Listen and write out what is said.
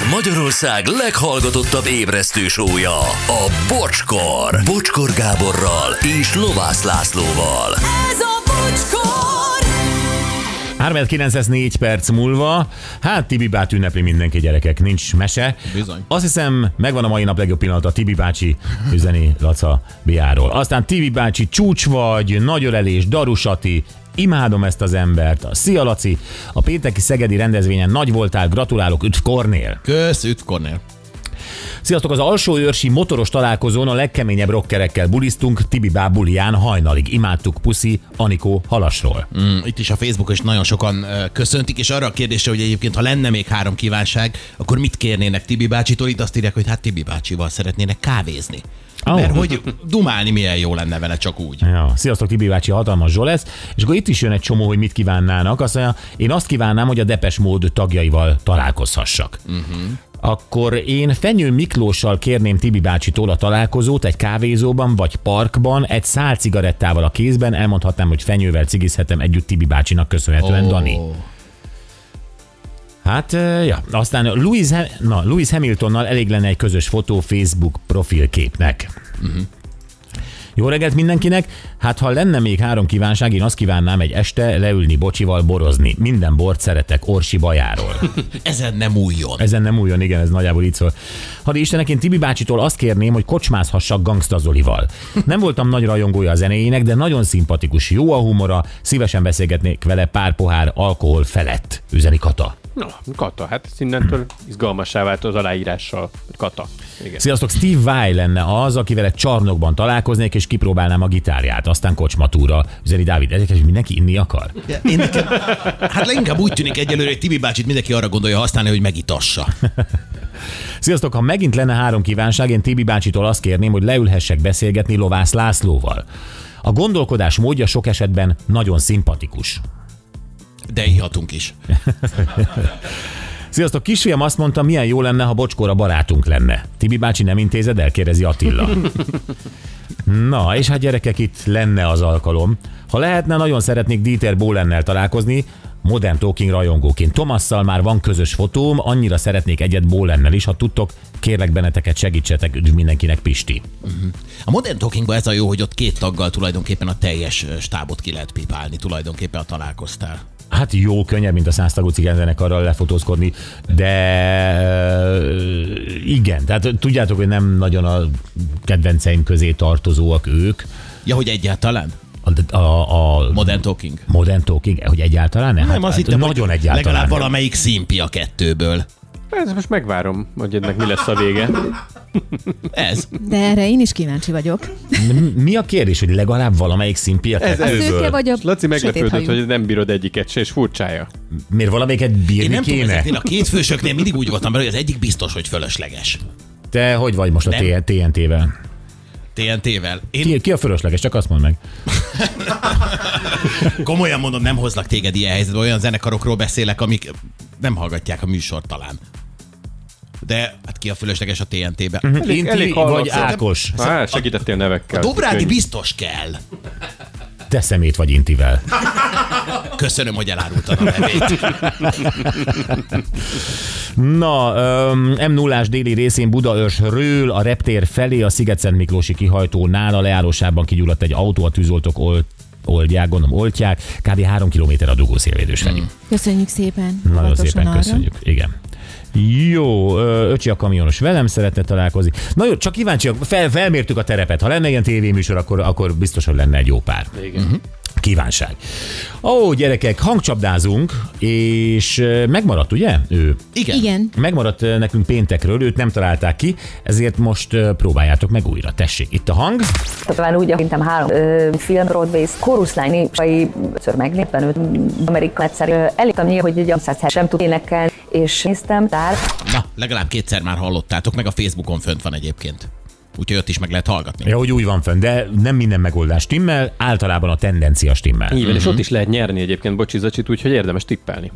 Ez Magyarország leghallgatottabb ébresztő sója, a Bocskor. Bocskor Gáborral és Lovász Lászlóval. Ez a bocskor! 3.904 perc múlva, hát Tibi bát ünnepli mindenki gyerekek, nincs mese. Bizony. Azt hiszem, megvan a mai nap legjobb pillanata, Tibi bácsi üzeni Laca Biáról. Aztán Tibi bácsi csúcs vagy, nagy ölelés, darusati, Imádom ezt az embert. A Szia Laci, a pénteki szegedi rendezvényen nagy voltál, gratulálok, üdv Kornél. Kösz, üdv Kornél. Sziasztok, az alsó őrsi motoros találkozón a legkeményebb rockerekkel bulisztunk, Tibi Bábulián hajnalig. Imádtuk Puszi, Anikó Halasról. Mm, itt is a Facebookon is nagyon sokan köszöntik, és arra a kérdésre, hogy egyébként, ha lenne még három kívánság, akkor mit kérnének Tibi bácsitól? Itt azt írják, hogy hát Tibi bácsival szeretnének kávézni. Ó. Mert hogy dumálni milyen jó lenne vele, csak úgy. Ja, sziasztok, Tibi bácsi, hatalmas zsó lesz. És akkor itt is jön egy csomó, hogy mit kívánnának. Azt mondja, én azt kívánnám, hogy a Depes mód tagjaival találkozhassak. Uh-huh. Akkor én Fenyő Miklóssal kérném Tibi bácsitól a találkozót egy kávézóban vagy parkban, egy szál cigarettával a kézben, elmondhatnám, hogy Fenyővel cigizhetem együtt Tibi bácsinak köszönhetően, Ó. Dani. Hát, ja. Aztán Louis, na, Louis Hamiltonnal elég lenne egy közös fotó Facebook profilképnek. Uh-huh. Jó reggelt mindenkinek! Hát ha lenne még három kívánság, én azt kívánnám egy este leülni bocsival borozni. Minden bort szeretek Orsi bajáról. Ezen nem újjon. Ezen nem újon, igen, ez nagyjából így szól. Hadi Istenek, én Tibi bácsitól azt kérném, hogy kocsmázhassak Gangsta Zolival. Nem voltam nagy rajongója a zenéjének, de nagyon szimpatikus, jó a humora, szívesen beszélgetnék vele pár pohár alkohol felett, üzeni Kata. Na, Kata, hát ez innentől izgalmassá vált az aláírással. Kata. Igen. Sziasztok, Steve Vai lenne az, akivel egy csarnokban találkoznék, és kipróbálnám a gitárját, aztán kocsmatúra. Üzeni Dávid, hogy mindenki inni akar? Én nekem, hát leginkább úgy tűnik egyelőre, hogy Tibi bácsit mindenki arra gondolja használni, hogy megitassa. Sziasztok, ha megint lenne három kívánság, én Tibi bácsitól azt kérném, hogy leülhessek beszélgetni Lovász Lászlóval. A gondolkodás módja sok esetben nagyon szimpatikus. De ihatunk is. Sziasztok, kisfiam azt mondta, milyen jó lenne, ha bocskóra barátunk lenne. Tibi bácsi nem intézed el, kérdezi Attila. Na, és hát gyerekek, itt lenne az alkalom. Ha lehetne, nagyon szeretnék Dieter Bohlennel találkozni, Modern Talking rajongóként. Tomasszal már van közös fotóm, annyira szeretnék egyet Bohlennel is, ha tudtok, kérlek benneteket segítsetek, üdv mindenkinek Pisti. A Modern Talkingban ez a jó, hogy ott két taggal tulajdonképpen a teljes stábot ki lehet pipálni, tulajdonképpen a találkoztál. Hát jó, könnyebb, mint a száztagú cigányzenekarral lefotózkodni, de igen, tehát tudjátok, hogy nem nagyon a kedvenceim közé tartozóak ők. Ja, hogy egyáltalán? A, a, a Modern Talking. Modern Talking, hogy egyáltalán nem? Nem, azt hittem, Hát, nagyon hogy egyáltalán. legalább nem. valamelyik szimpi a kettőből. Ez most megvárom, hogy ennek mi lesz a vége. Ez. De erre én is kíváncsi vagyok. Mi a kérdés, hogy legalább valamelyik szimpi a Ez- ez- A kettőből? szőke vagy a Laci meglepődött, hogy nem bírod egyiket se, és furcsája. Miért valamelyiket Én bírni nem tudom, kéne? ezeknél a két fősöknél mindig úgy voltam bele, hogy az egyik biztos, hogy fölösleges. Te hogy vagy most a Nem. TNT-vel? TNT-vel. Én Ki, ki a fölösleges? Csak azt mondd meg. komolyan mondom, nem hozlak téged ilyen helyzetbe. Olyan zenekarokról beszélek, amik nem hallgatják a műsort talán. De hát ki a fölösleges a TNT-be? Én elég Tibi vagy. Ákos? Á, segítettél A nevekkel. Dobrádi Könnyű. biztos kell. Te szemét vagy Intivel. Köszönöm, hogy elárultad a nevét. Na, öm, M0-ás déli részén Budaörsről a reptér felé a Sziget-Szent Miklósi kihajtónál a leállósában kigyulladt egy autó, a tűzoltók olt, oldják, gondolom oltják, kb. 3 km a dugó szélvédős felé. Köszönjük szépen. Nagyon szépen arra. köszönjük. Igen. Jó, öcsi a kamionos velem szeretne találkozni. Na jó, csak kíváncsiak, fel, felmértük a terepet. Ha lenne ilyen tévéműsor, akkor, akkor biztos, hogy lenne egy jó pár. Igen. Mhm. Kívánság. Ó, gyerekek, hangcsapdázunk, és megmaradt, ugye? Ő. Igen. Igen. Megmaradt nekünk péntekről, őt nem találták ki, ezért most próbáljátok meg újra. Tessék, itt a hang. Talán úgy, akintem három ö, film, Broadway, chorusline, és ötször meglépten őt Amerika egyszer. Elég hogy 100 sem tud énekelni, és néztem, tár. Na, legalább kétszer már hallottátok, meg a Facebookon fönt van egyébként. Úgyhogy ott is meg lehet hallgatni. Ja, hogy úgy van fönn, de nem minden megoldás stimmel, általában a tendencia stimmel. Így van, és ott is lehet nyerni egyébként bocsizacsit, úgyhogy érdemes tippelni.